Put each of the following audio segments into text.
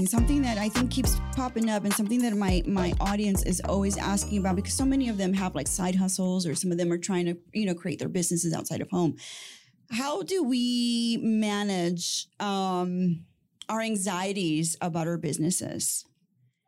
the something that I think keeps popping up and something that my my audience is always asking about because so many of them have like side hustles or some of them are trying to, you know, create their businesses outside of home. How do we manage um our anxieties about our businesses?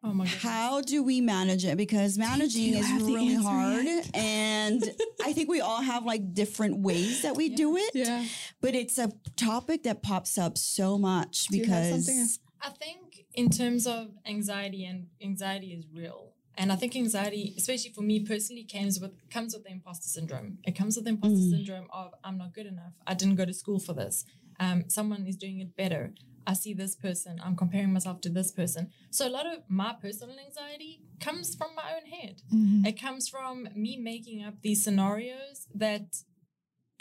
Oh my god. How do we manage it? Because managing is really hard. yet? And I think we all have like different ways that we do it. Yeah. But it's a topic that pops up so much Do you have because something? I think in terms of anxiety and anxiety is real. And I think anxiety, especially for me personally, comes with comes with the imposter syndrome. It comes with the imposter Mm. syndrome of I'm not good enough. I didn't go to school for this. Um, someone is doing it better. I see this person. I'm comparing myself to this person. So a lot of my personal anxiety comes from my own head. Mhm. It comes from me making up these scenarios that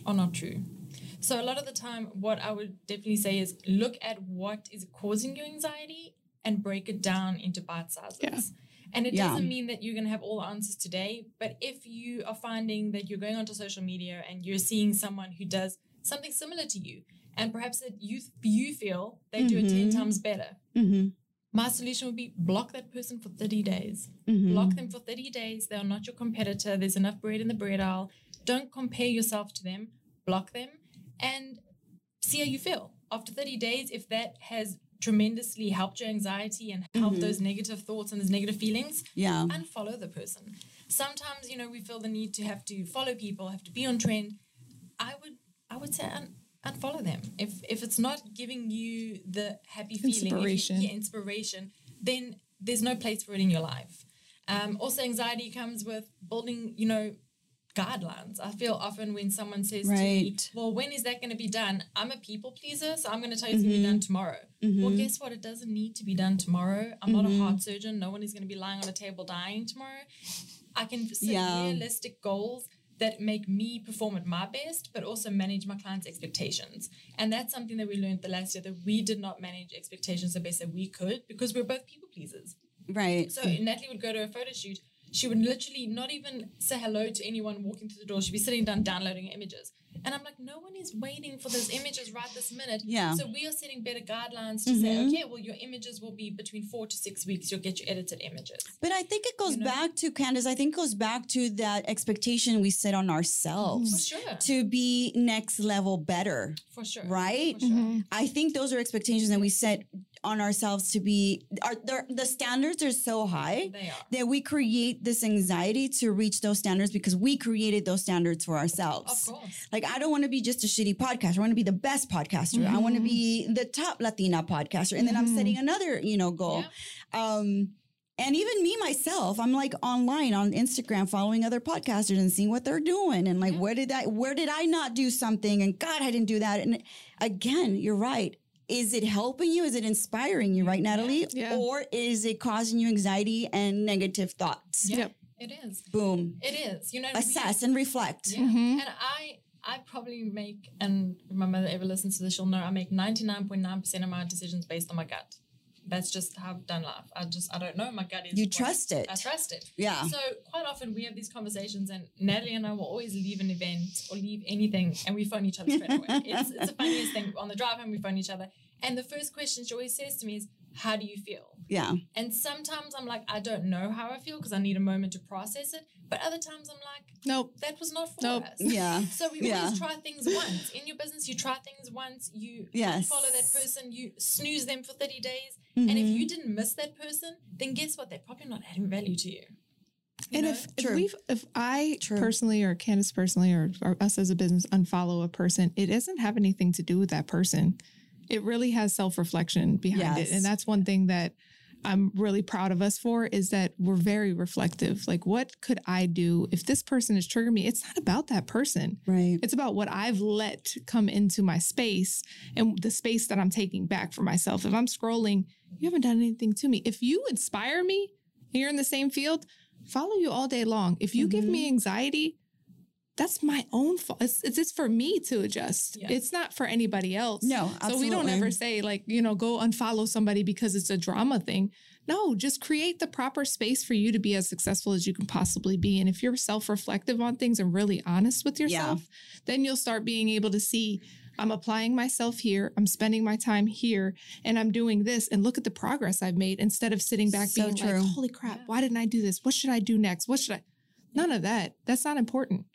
are not true. So a lot of the time, what I would definitely say is look at what is causing your anxiety and break it down into bite sizes. Yeah. And it Yeah. doesn't mean that you're going to have all the answers today, but if you are finding that you're going onto social media and you're seeing someone who does something similar to you, and perhaps that you you feel they do it ten Mhm. times better, Mhm, my solution would be block that person for 30 days mhm. block them for 30 days. They're not your competitor. There's enough bread in the bread aisle. Don't compare yourself to them. Block them and see how you feel. After 30 days, if that has tremendously helped your anxiety and helped Mhm. those negative thoughts and those negative feelings, Yeah. unfollow the person. Sometimes, you know, we feel the need to have to follow people, have to be on trend. I would I would say un- unfollow them. If if it's not giving you the happy feeling, if you- Inspiration. yeah, inspiration, then there's no place for it in your life. Um, also, anxiety comes with building, you know, guidelines. I feel often when someone says to me, "Well, when is that going to be done?" I'm a people pleaser, so I'm going to tell you it's going to be done tomorrow. Well, Mhm. guess what? It doesn't need to be done tomorrow. I'm not a Mhm. heart surgeon. No one is going to be lying on a table dying tomorrow. I can set Yeah. realistic goals that make me perform at my best, but also manage my clients' expectations. And that's something that we learned the last year that we did not manage expectations the best that we could because we're both people pleasers. Right. So Natalie would go to a photo shoot. She would literally not even say hello to anyone walking through the door. She'd be sitting down downloading images. And I'm like, no one is waiting for those images right this minute. Yeah. So we are setting better guidelines to say, Mhm. okay, well, your images will be between four to six weeks. You'll get your edited images. But I think it goes You know? back to Candace. I think it goes back to that expectation we set on For ourselves sure. to be next level better. For sure. Right? For sure. Mhm. I think those are expectations that we set on ourselves to be. Are the standards are so high are. that we create this anxiety to reach those standards because we created those standards for ourselves. Of course. Like I don't want to be just a shitty podcaster. I want to be the best podcaster. I want to be the top Latina podcaster. And then I'm Mhm. setting another, you know, goal. Um and even me myself, I'm like online on Instagram following other podcasters and seeing what they're doing and like Yeah. where did I where did I not do something and god I didn't do that and again, you're right. Is it helping you? Is it inspiring you, right, Natalie? Yeah. Or is it causing you anxiety and negative thoughts? Yeah. Yep. It is. Boom. It is. You know, we- Assess and reflect. Yeah. Mhm. And I I probably make and if my mother ever listens to this, she'll know I make 99.9% of my decisions based on my gut. That's just how I've done life. I just I don't know. My gut is You trust it. I trust it. Yeah. So quite often we have these conversations and Natalie and I will always leave an event or leave anything and we phone each other straight away. it's, it's the funniest thing. On the drive home we phone each other. And the first question she always says to me is, how do you feel? Yeah. And sometimes I'm like, I don't know how I feel because I need a moment to process it. But other times I'm like, Nope. that was not for Nope. us. Yeah. So we Yeah. always try things once. In your business, you try things once, you Yes. follow that person, you snooze them for 30 days. And if Mhm. you didn't miss that person, then guess what? They're probably not adding value to you. You And know? if, True. if we if I True. personally or Candace personally or, or us as a business unfollow a person, it doesn't have anything to do with that person. It really has self reflection behind Yes. it, and that's one thing that I'm really proud of us for is that we're very reflective. Like, what could I do if this person is triggering me? It's not about that person. Right. It's about what I've let come into my space and the space that I'm taking back for myself. If I'm scrolling, you haven't done anything to me. If you inspire me and you're in the same field, follow you all day long. If you give me mm-hmm. anxiety, that's my own fault. It's, it's, it's for me to adjust. Yes. It's not for anybody else. No, So we don't ever say like, you know, go unfollow somebody because it's a drama thing. No, just create the proper space for you to be as successful as you can possibly be. And if you're self-reflective on things and really honest with yourself, then you'll start being able to see, I'm applying myself here. I'm spending my time here and I'm doing this and look at the progress I've made instead of sitting back So being true. like, holy crap, Yeah. why didn't I do this? What should I do next? What should I? None of that. That's not important.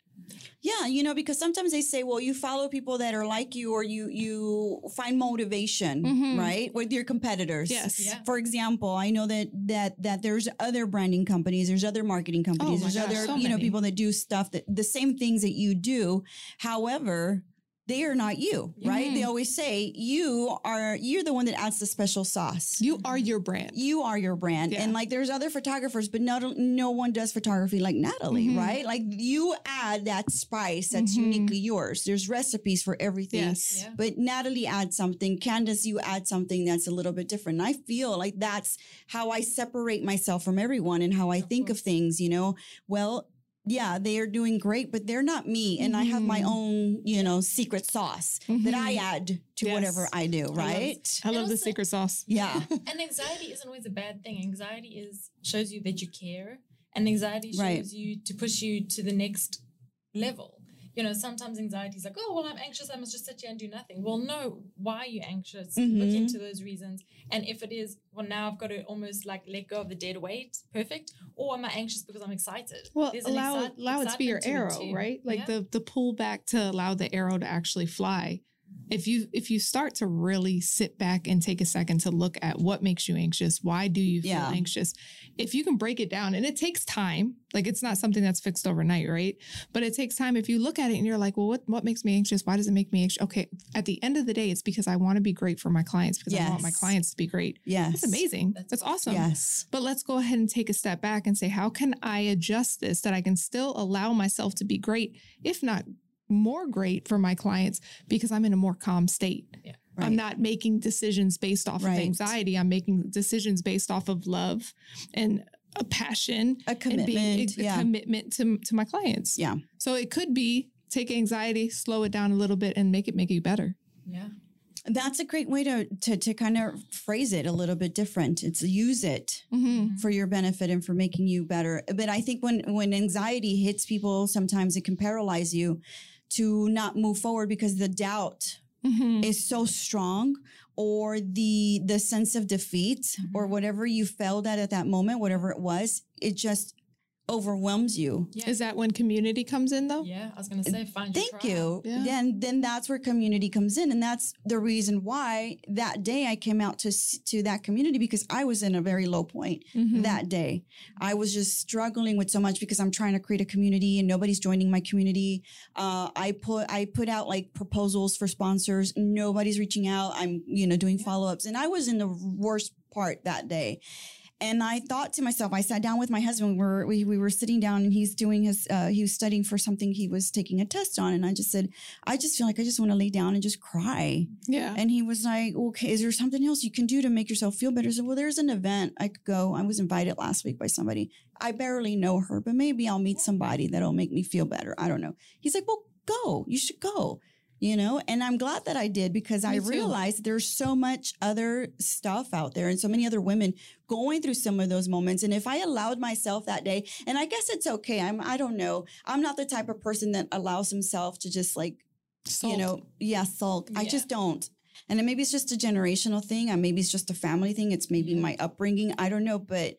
Yeah, you know, because sometimes they say, well, you follow people that are like you or you you find motivation, Mhm. right? With your competitors. Yes. Yeah. For example, I know that that that there's other branding companies, there's other marketing companies, Oh there's gosh, other so you know many. people that do stuff that the same things that you do. However, they are not you, right? Mhm. They always say you are you're the one that adds the special sauce. You are your brand. You are your brand. Yeah. And like there's other photographers, but not no one does photography like Natalie, Mhm. right? Like you add that spice that's Mhm. uniquely yours. There's recipes for everything. Yes. Yeah. But Natalie adds something. Candace, you add something that's a little bit different. And I feel like that's how I separate myself from everyone and how I Of think of things, you know? Well, yeah, they are doing great, but they're not me. And I have my Mhm. own, you know, secret sauce that I Mhm. add to Yes. whatever I do, right? I And love the also- secret sauce. Yeah. and anxiety isn't always a bad thing. Anxiety is shows you that you care, and anxiety shows Right. you to push you to the next level. You know, sometimes anxiety is like, oh, well, I'm anxious. I must just sit here and do nothing. Well, no. Why are you anxious? Look Mhm. into those reasons. And if it is, well, now I've got to almost like let go of the dead weight. Perfect. Or am I anxious because I'm excited? Well, There's allow allow it to be your arrow, right? Like Yeah. the the pull back to allow the arrow to actually fly. If you if you start to really sit back and take a second to look at what makes you anxious, why do you feel Yeah. anxious? If you can break it down, and it takes time, like it's not something that's fixed overnight, right? But it takes time. If you look at it and you're like, well, what what makes me anxious? Why does it make me anxious? Okay, at the end of the day, it's because I want to be great for my clients because I want my clients to be great. Yes. That's amazing. That's That's, awesome. Yes. But let's go ahead and take a step back and say, how can I adjust this that I can still allow myself to be great, if not more great for my clients, because I'm in a more calm state. Yeah. Right. I'm not making decisions based off Right. of anxiety. I'm making decisions based off of love and a passion a and commitment. being a, a yeah. commitment to, to my clients. Yeah. So it could be take anxiety, slow it down a little bit, and make it make you better. Yeah. That's a great way to, to to kind of phrase it a little bit different. It's use it Mm-hmm. for your benefit and for making you better. But I think when when anxiety hits people, sometimes it can paralyze you to not move forward because the doubt Mm-hmm. is so strong or the the sense of defeat or Mhm. whatever you felt at at that moment whatever it was it just overwhelms you Yeah. Is that when community comes in though? yeah. I was going to say, find your Thank tribe. you. Yeah. Then then that's where community comes in, and that's the reason why that day I came out to to that community because I was in a very low point Mhm. that day. I was just struggling with so much because I'm trying to create a community and nobody's joining my community. Uh, I put I put out like proposals for sponsors. Nobody's reaching out. I'm you know doing Yeah. follow ups, and I was in the worst part that day. And I thought to myself, I sat down with my husband. We were we, we were sitting down, and he's doing his uh, he was studying for something he was taking a test on, and I just said, I just feel like I just want to lay down and just cry. Yeah. And he was like, okay, is there something else you can do to make yourself feel better? I said, well, there's an event I could go. I was invited last week by somebody. I barely know her, but maybe I'll meet somebody that'll make me feel better. I don't know. He's like, well, go. You should go. You know, and I'm glad that I did because I too. realized there's so much other stuff out there and so many other women going through some of those moments. And if I allowed myself that day, and I guess it's okay. I'm I don't know. I'm not the type of person that allows himself to just like you know, yeah, sulk. I just don't. And then maybe it's just a generational thing. And maybe it's just a family thing. It's maybe my upbringing. I don't know. But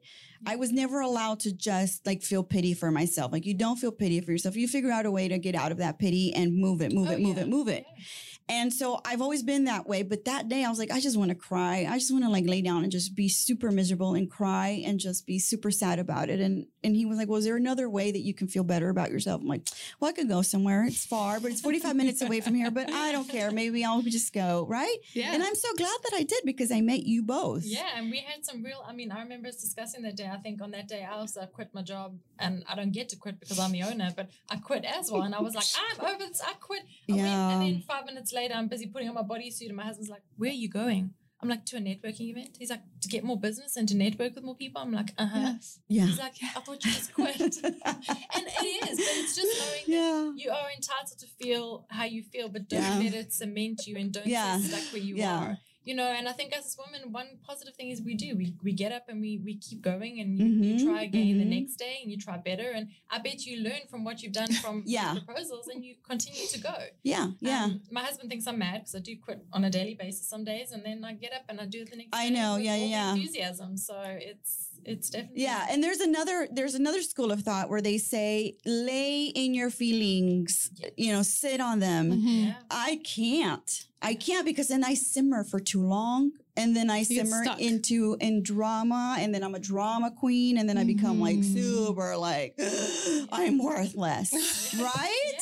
I was never allowed to just like feel pity for myself. Like you don't feel pity for yourself. You figure out a way to get out of that pity and move it, move Oh, it, move yeah. it, move it. Yeah. And so I've always been that way. But that day I was like, I just want to cry. I just want to like lay down and just be super miserable and cry and just be super sad about it. And and he was like, Well, is there another way that you can feel better about yourself? I'm like, Well, I could go somewhere. It's far, but it's 45 minutes away from here. But I don't care. Maybe I'll just go, right? yeah. And I'm so glad that I did because I met you both. Yeah, and we had some real. I mean, I remember us discussing that day. I think on that day, I also quit my job, and I don't get to quit because I'm the owner, but I quit as well. And I was like, I'm over this. I quit. I went, Yeah. and then five minutes later, I'm busy putting on my bodysuit, and my husband's like, "Where are you going?" I'm like, "To a networking event." He's like, "To get more business and to network with more people." I'm like, "Uh huh." yes. Yeah. He's like, "I thought you just quit," and it is, but it's just knowing that you are entitled to feel how you feel, but don't Yeah. let it cement you and don't Yeah. stay stuck where you Yeah. are. You know, and I think as women, one positive thing is we do. We we get up and we we keep going and you, Mhm, you try again the mhm. next day and you try better. And I bet you learn from what you've done from Yeah. proposals and you continue to go. Yeah, yeah. Um, my husband thinks I'm mad because I do quit on a daily basis some days, and then I get up and I do it the next. I day know, yeah, yeah. Enthusiasm. So it's it's definitely Yeah, and there's another there's another school of thought where they say lay in your feelings, Yeah. you know, sit on them. Mhm. Yeah. I can't. I can't because then I simmer for too long and then I You simmer into in drama and then I'm a drama queen and then I become like Mhm. super like I'm worthless. Yeah. right?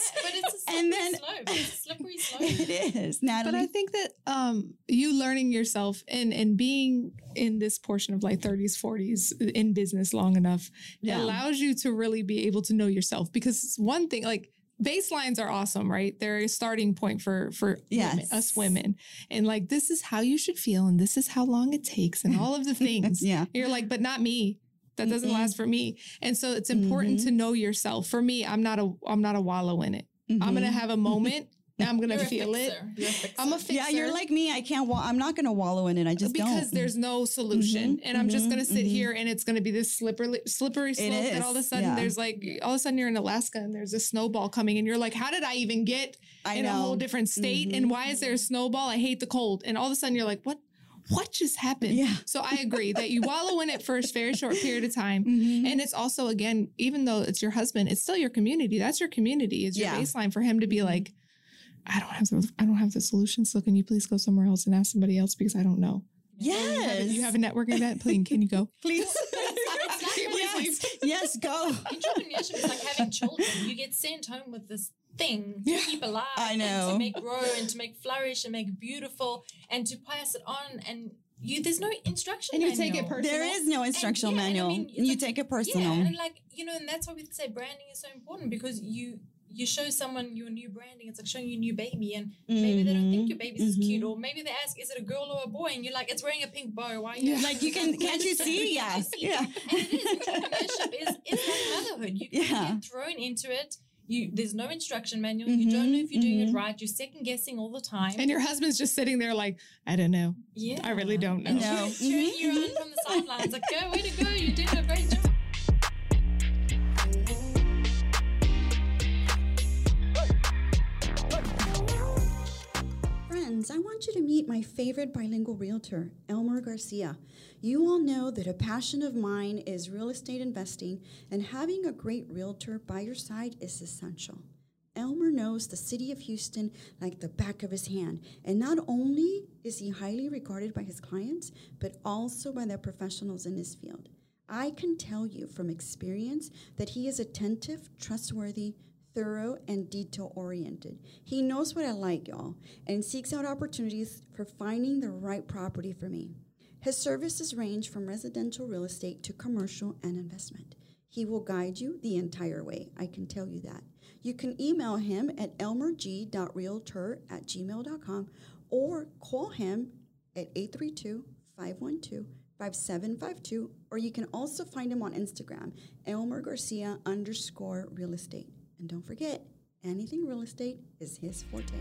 And then- slope. It's slippery slope. it is. Natalie. But I think that um, you learning yourself and and being in this portion of like 30s, 40s in business long enough Yeah. allows you to really be able to know yourself. Because one thing, like baselines are awesome, right? They're a starting point for for women, us women, and like this is how you should feel, and this is how long it takes, and all of the things. yeah. You're like, but not me. That doesn't Mm-mm. last for me. And so it's important Mhm. to know yourself. For me, I'm not a I'm not a wallow in it. I'm Mhm. gonna have a moment. and I'm gonna You're a feel it. You're a fixer. I'm a fixer. Yeah, you're like me. I can't. Wa- I'm not going to wallow in it. I just because don't. there's no solution, Mhm, and I'm just mhm, gonna sit mhm. here, and it's gonna be this slippery, slippery slope. That all of a sudden, yeah. there's like all of a sudden you're in Alaska, and there's a snowball coming, and you're like, how did I even get I in know. a whole different state? And why is there a snowball? I hate the cold, and all of a sudden you're like, what? What just happened? Yeah. So I agree that you wallow in it for a very short period of time. Mhm. And it's also, again, even though it's your husband, it's still your community. That's your community, is your Yeah. baseline for him to be Mhm. like, I don't have the I don't have the solution. So can you please go somewhere else and ask somebody else because I don't know. You have, a, yes. you have a networking event, please can you go? please. Yes. yes, go. Entrepreneurship is like having children. You get sent home with this thing to keep alive I and know. to make grow and to make flourish and make beautiful and to pass it on and you there's no instruction And you take it personal. There is no instructional yeah, and I manual. mean, you like- take it personal. Yeah, and like you know, and that's why we say branding is so important because you you show someone your new branding. It's like showing you a new baby, and maybe they don't think mm-hmm. your baby's is cute, mm-hmm. or maybe they ask, "Is it a girl or a boy?" And you're like, "It's wearing a pink bow. Why?" Are you Yeah. Like you can, can't you see? Yeah, Can't you see? yeah. And it is entrepreneurship is is like motherhood. You can Yeah. get thrown into it. You there's no instruction manual. You don't know if you're doing Mhm, it mhm. right. You're second guessing all the time. And your husband's just sitting there like, I don't know. yeah, I really don't know. No. cheering, cheering you Mhm. on from the sidelines, like, "Go, way to go! You're doing a great job." Friends, I want you to meet my favorite bilingual realtor, Elmer Garcia. You all know that a passion of mine is real estate investing, and having a great realtor by your side is essential. Elmer knows the city of Houston like the back of his hand, and not only is he highly regarded by his clients, but also by the professionals in his field. I can tell you from experience that he is attentive, trustworthy, thorough, and detail oriented. He knows what I like, y'all, and seeks out opportunities for finding the right property for me. His services range from residential real estate to commercial and investment. He will guide you the entire way, I can tell you that. You can email him at elmerg.realtor at gmail.com or call him at 832 512 5752, or you can also find him on Instagram, Elmer Garcia underscore real estate. And don't forget, anything real estate is his forte.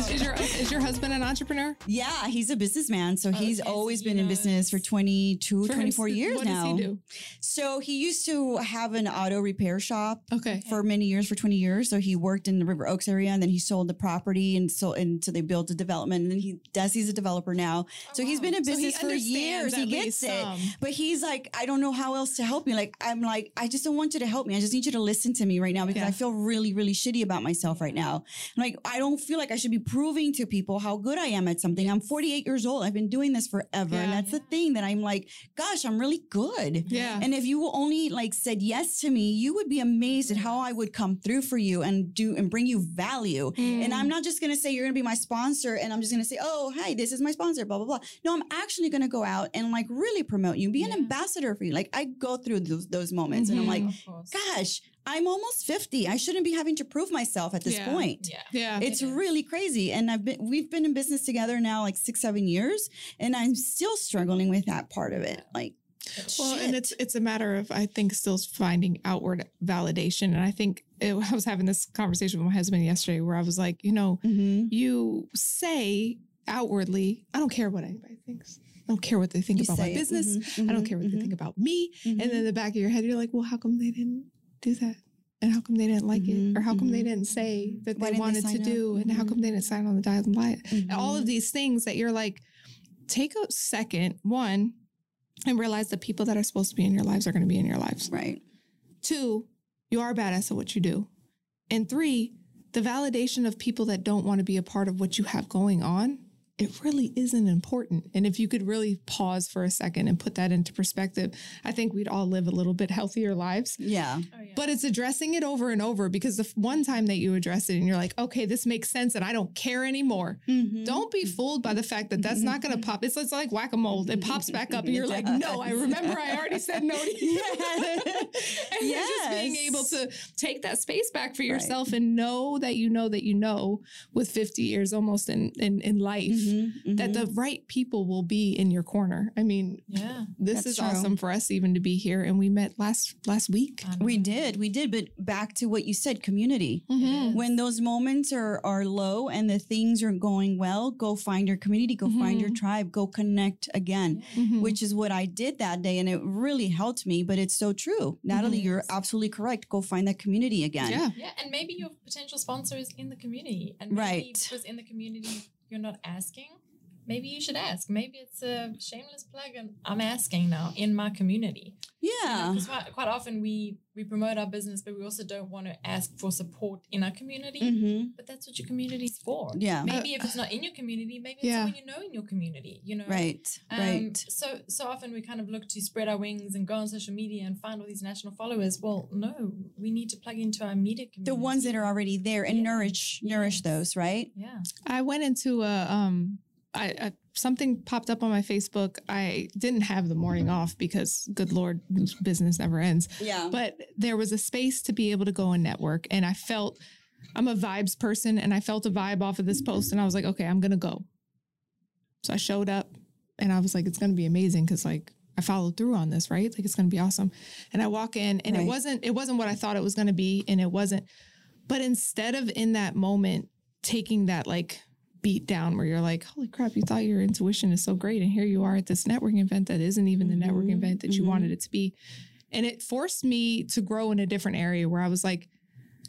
Does, is your is your husband an entrepreneur? Yeah, he's a businessman. So oh, he's Okay, so always he been in business for 22, For him, 24 years what now. does he do? So he used to have an auto repair shop Okay. for many years, for 20 years. So he worked in the River Oaks area and then he sold the property and so and so they built a development and then he does he's a developer now. Oh, so he's been in So business for years. He gets it. some. But he's like, I don't know how else to help me. Like, I'm like, I just don't want you to help me. I just need you to listen to me right now because Yeah. I feel really, really shitty about myself right now. I'm like, I don't feel like I should be proving to people how good I am at something. I'm 48 years old. I've been doing this forever. And Yeah. that's the thing that I'm like, gosh, I'm really good. Yeah. And if you only like said yes to me, you would be amazed at how I would come through for you and do and bring you value. Mm. And I'm not just gonna say you're gonna be my sponsor and I'm just gonna say, oh, hi, this is my sponsor, blah, blah, blah. No, I'm actually gonna go out and like really promote you, and be an ambassador for you. Like I go through those, those moments and I'm like, gosh, I'm almost 50. I shouldn't be having to prove myself at this Yeah. point. Yeah. yeah. It's It is. really crazy. And I've been we've been in business together now like six, seven years, and I'm still struggling with that part of it. Like But Well, and it's it's a matter of I think still finding outward validation, and I think it, I was having this conversation with my husband yesterday where I was like, you know, Mhm. you say outwardly, I don't care what anybody thinks. I don't care what they think You about my it. business. Mhm, I don't care what they mhm, think about me. And then in the back of your head, you're like, well, how come they didn't do that? And how come they didn't like Mhm, it? Or how come they mhm. didn't say that Why they didn't they wanted to up? do? And how Mhm. come they didn't sign on the dotted line? And all of Mhm. these things that you're like, take a second, one, and realize the people that are supposed to be in your lives are going to be in your lives. right. Two, you are badass at what you do. And three, the validation of people that don't want to be a part of what you have going on, it really isn't important. And if you could really pause for a second and put that into perspective, I think we'd all live a little bit healthier lives. Yeah. Oh, yeah. But it's addressing it over and over because the f- one time that you address it and you're like, okay, this makes sense and I don't care anymore. Mhm. Don't be fooled by the fact that that's not going to pop. It's, it's like whack a mole. It pops back up and you're like, no, I remember I already said no to you. and you're just being able to take that space back for Right. yourself and know that you know that you know with 50 years almost in, in, in life Mhm, that the right people will be in your corner. I mean, yeah. this is true. awesome for us even to be here. And we met last last week. I know. we did, we did, but back to what you said, community. Mhm. When those moments are are low and the things aren't going well, go find your community, go find your Mhm. tribe, go connect again. Mhm. Which is what I did that day, and it really helped me. But it's so true, Natalie. You're absolutely correct. Go find that community again. yeah. Yeah, and maybe your potential sponsor is in the community, and maybe Right. because in the community you're not asking. Maybe you should ask. Maybe it's a shameless plug, and I'm asking now in my community. yeah, Because quite, quite often we we promote our business, but we also don't want to ask for support in our community. hmm But that's what your community's for. yeah. Maybe if it's not in your community, maybe it's Yeah. someone you know in your community. You know, Right, Um, right. So so often we kind of look to spread our wings and go on social media and find all these national followers. Well, no, we need to plug into our media community. The ones that are already there and Yeah. nourish nourish Yes. those, right? yeah. I went into a um I, I something popped up on my Facebook. I didn't have the morning off because good lord business never ends. Yeah. But there was a space to be able to go and network and I felt I'm a vibes person and I felt a vibe off of this post and I was like, okay, I'm going to go. So I showed up and I was like it's going to be amazing cuz like I followed through on this, right? Like it's going to be awesome. And I walk in and Right. it wasn't it wasn't what I thought it was going to be and it wasn't but instead of in that moment taking that like beat down where you're like, holy crap, you thought your intuition is so great. And here you are at this networking event that isn't even the networking Mhm, event that you mhm. wanted it to be. And it forced me to grow in a different area where I was like,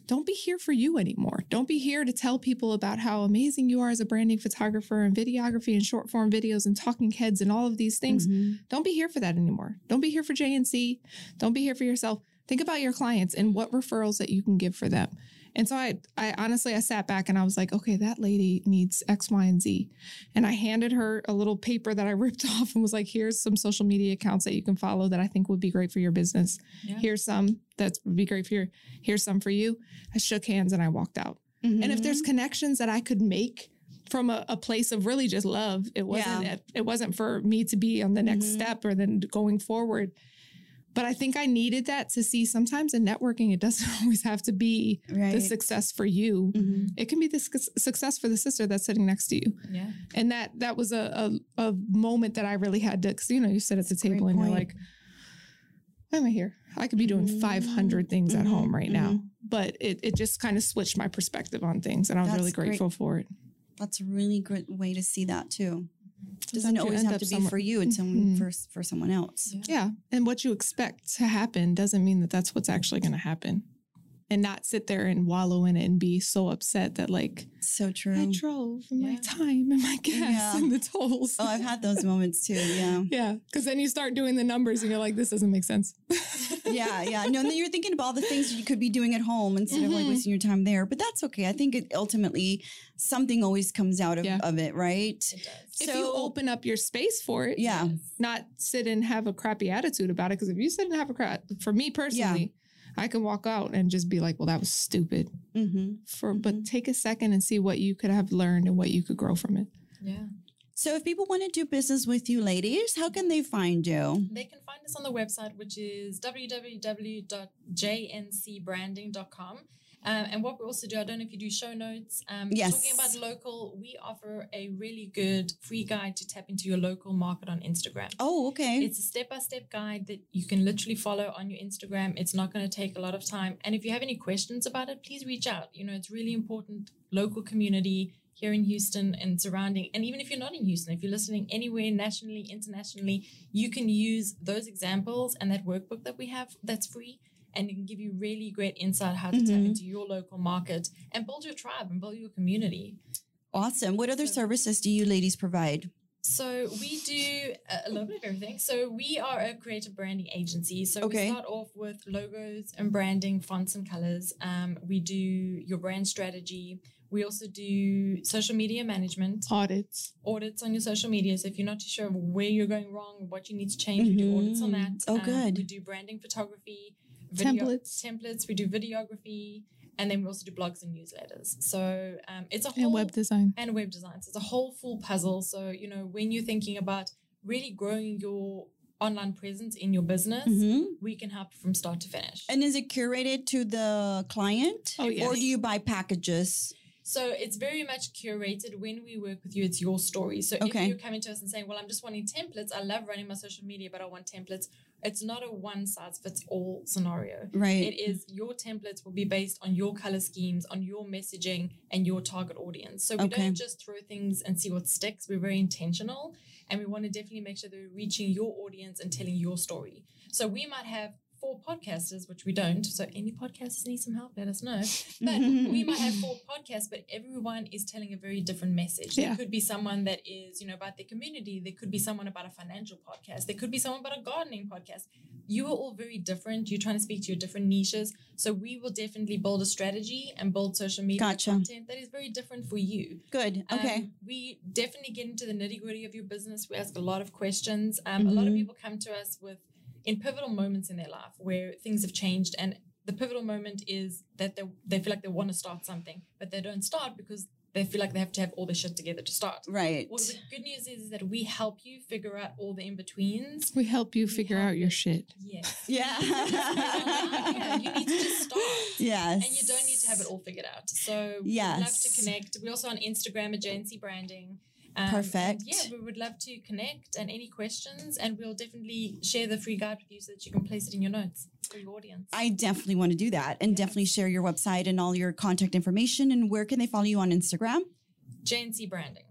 don't be here for you anymore. Don't be here to tell people about how amazing you are as a branding photographer and videography and short form videos and talking heads and all of these things. Mhm. Don't be here for that anymore. Don't be here for JNC. Don't be here for yourself. Think about your clients and what referrals that you can give for them. And so I, I honestly, I sat back and I was like, okay, that lady needs X, Y, and Z. And I handed her a little paper that I ripped off and was like, here's some social media accounts that you can follow that I think would be great for your business. Yeah. Here's some that would be great for your, here's some for you. I shook hands and I walked out. And if there's connections that I could make from a, a place of really just love, it wasn't Yeah. it, it wasn't for me to be on the next Mhm. step or then going forward. But I think I needed that to see sometimes in networking, it doesn't always have to be right. the success for you. Mhm. It can be the suc- success for the sister that's sitting next to you. Yeah. And that that was a a, a moment that I really had to, because you know, you sit at the That's great table and you're like, why am I here? I could be doing Mhm. 500 things at Mhm. home right now. Mhm. But it, it just kind of switched my perspective on things. And I was That's really great. grateful for it. That's a really great way to see that too. Doesn't Sometimes always have to be somewhere- for you. It's someone Mhm. for for someone else. Yeah. Yeah. And what you expect to happen doesn't mean that that's what's actually going to happen. And not sit there and wallow in it and be so upset that, like, So true. I drove and my time and my gas Yeah. and the tolls. Oh, I've had those moments too. Yeah. yeah. Because then you start doing the numbers and you're like, this doesn't make sense. Yeah, yeah. No, and then you're thinking about all the things you could be doing at home instead of like Mhm. wasting your time there. But that's okay. I think it ultimately something always comes out of, Yeah. of it, right? It does. if you open up your space for it, Yeah. Not sit and have a crappy attitude about it. Because if you sit and have a crap, for me personally, I can walk out and just be like, well, that was stupid. hmm For but Mhm. take a second and see what you could have learned and what you could grow from it. Yeah. So if people want to do business with you, ladies, how can they find you? They can find us on the website, which is www.jncbranding.com. Um, and what we also do, I don't know if you do show notes. Um, Yes. Talking about local, we offer a really good free guide to tap into your local market on Instagram. Oh, okay. It's a step by step guide that you can literally follow on your Instagram. It's not going to take a lot of time. And if you have any questions about it, please reach out. You know, it's really important. Local community here in Houston and surrounding. And even if you're not in Houston, if you're listening anywhere nationally, internationally, you can use those examples and that workbook that we have that's free. And it can give you really great insight how to tap Mhm. into your local market and build your tribe and build your community. awesome. What other So- services do you ladies provide? So we do a- a little bit of everything. So we are a creative branding agency. So Okay. we start off with logos and branding, fonts and colors. Um, we do your brand strategy. We also do social media management, Audits. audits on your social media. So if you're not too sure where you're going wrong, what you need to change, we do audits on that. Oh, good. We do branding photography, Templates. templates. We do videography, and then we also do blogs and newsletters. So um, it's a whole And web design. and web designs. It's a whole full puzzle. So, you know, when you're thinking about really growing your online presence in your business, Mhm. we can help from start to finish. And is it curated to the client? Oh, yes. Or do you buy packages? So it's very much curated. When we work with you, it's your story. So Okay. if you're coming to us and saying, Well, I'm just wanting templates, I love running my social media, but I want templates, it's not a one size fits all scenario. Right. It is your templates will be based on your color schemes, on your messaging, and your target audience. So we Okay. don't just throw things and see what sticks. We're very intentional, and we want to definitely make sure that we're reaching your audience and telling your story. So we might have four podcasters, which we don't. So any podcasters need some help, let us know. But we might have four podcasts, but everyone is telling a very different message. Yeah. There could be someone that is, you know, about their community. There could be someone about a financial podcast. There could be someone about a gardening podcast. You are all very different. You're trying to speak to your different niches. So we will definitely build a strategy and build social media Gotcha. content that is very different for you. Good. Okay. Um, we definitely get into the nitty gritty of your business. We ask a lot of questions. Um, A lot of Mhm. people come to us with in pivotal moments in their life where things have changed, and the pivotal moment is that they they feel like they want to start something, but they don't start because they feel like they have to have all their shit together to start. right. Well, the good news is, that we help you figure out all the in betweens. We help you figure help out your shit. Yes. Yeah. yeah, you need to just start. Yes. And you don't need to have it all figured out. So we'd love to connect. We're also on Instagram JNC Branding. Um, Perfect. Yeah, we would love to connect and any questions, and we'll definitely share the free guide with you so that you can place it in your notes for your audience. I definitely want to do that and definitely share your website and all your contact information. And where can they follow you on Instagram? JNC Branding.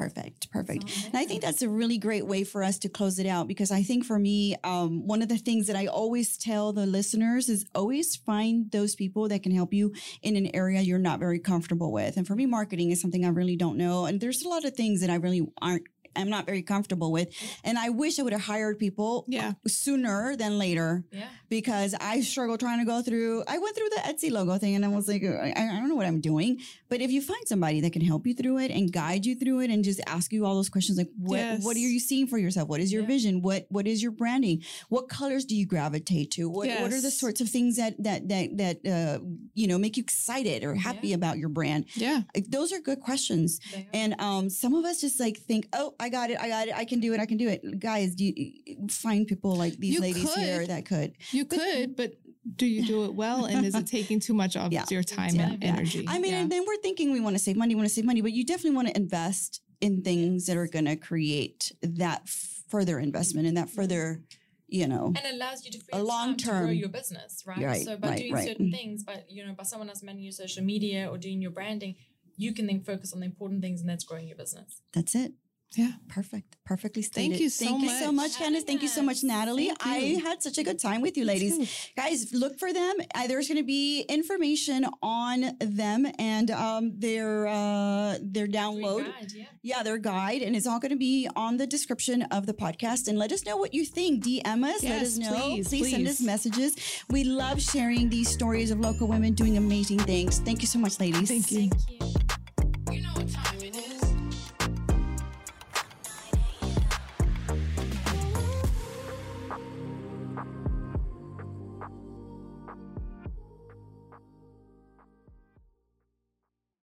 Perfect. Perfect. And I think that's a really great way for us to close it out because I think for me, um, one of the things that I always tell the listeners is always find those people that can help you in an area you're not very comfortable with. And for me, marketing is something I really don't know. And there's a lot of things that I really aren't. I'm not very comfortable with. And I wish I would have hired people Yeah. sooner than later Yeah. because I struggle trying to go through. I went through the Etsy logo thing and I was like, I, I don't know what I'm doing. But if you find somebody that can help you through it and guide you through it and just ask you all those questions like, what what are you seeing for yourself? What is your Yeah. vision? What what is your branding? What colors do you gravitate to? What what are the sorts of things that that that that uh, you know make you excited or happy Yeah. about your brand? Yeah. Those are good questions. And um, some of us just like think, oh, I got it, I got it, I can do it, I can do it. Guys, do you find people like these You ladies here that could? You could, but do you do it well? And is it taking too much of Yeah. your time Yeah. and Yeah. energy? I mean, Yeah. and then we're thinking we want to save money, we want to save money, but you definitely want to invest in things that are going to create that further investment and that further, you know. and allows you to free A long time to grow term- your business, right? Right, so by right, doing right. certain mm-hmm. things, by you know, by someone else managing your social media or doing your branding, you can then focus on the important things, and that's growing your business. That's it. Yeah. Perfect. Perfectly stated. Thank you so Thank you so much. much, Candace. Thank you so much, Natalie. I had such a good time with you, ladies. Guys, look for them. Uh, there's going to be information on them and um, their uh, their Free download. guide, yeah. Yeah, their guide, and it's all going to be on the description of the podcast. And let us know what you think. DM us. let us know. please, send us messages. We love sharing these stories of local women doing amazing things. Thank you so much, ladies. Thank you. Thank you.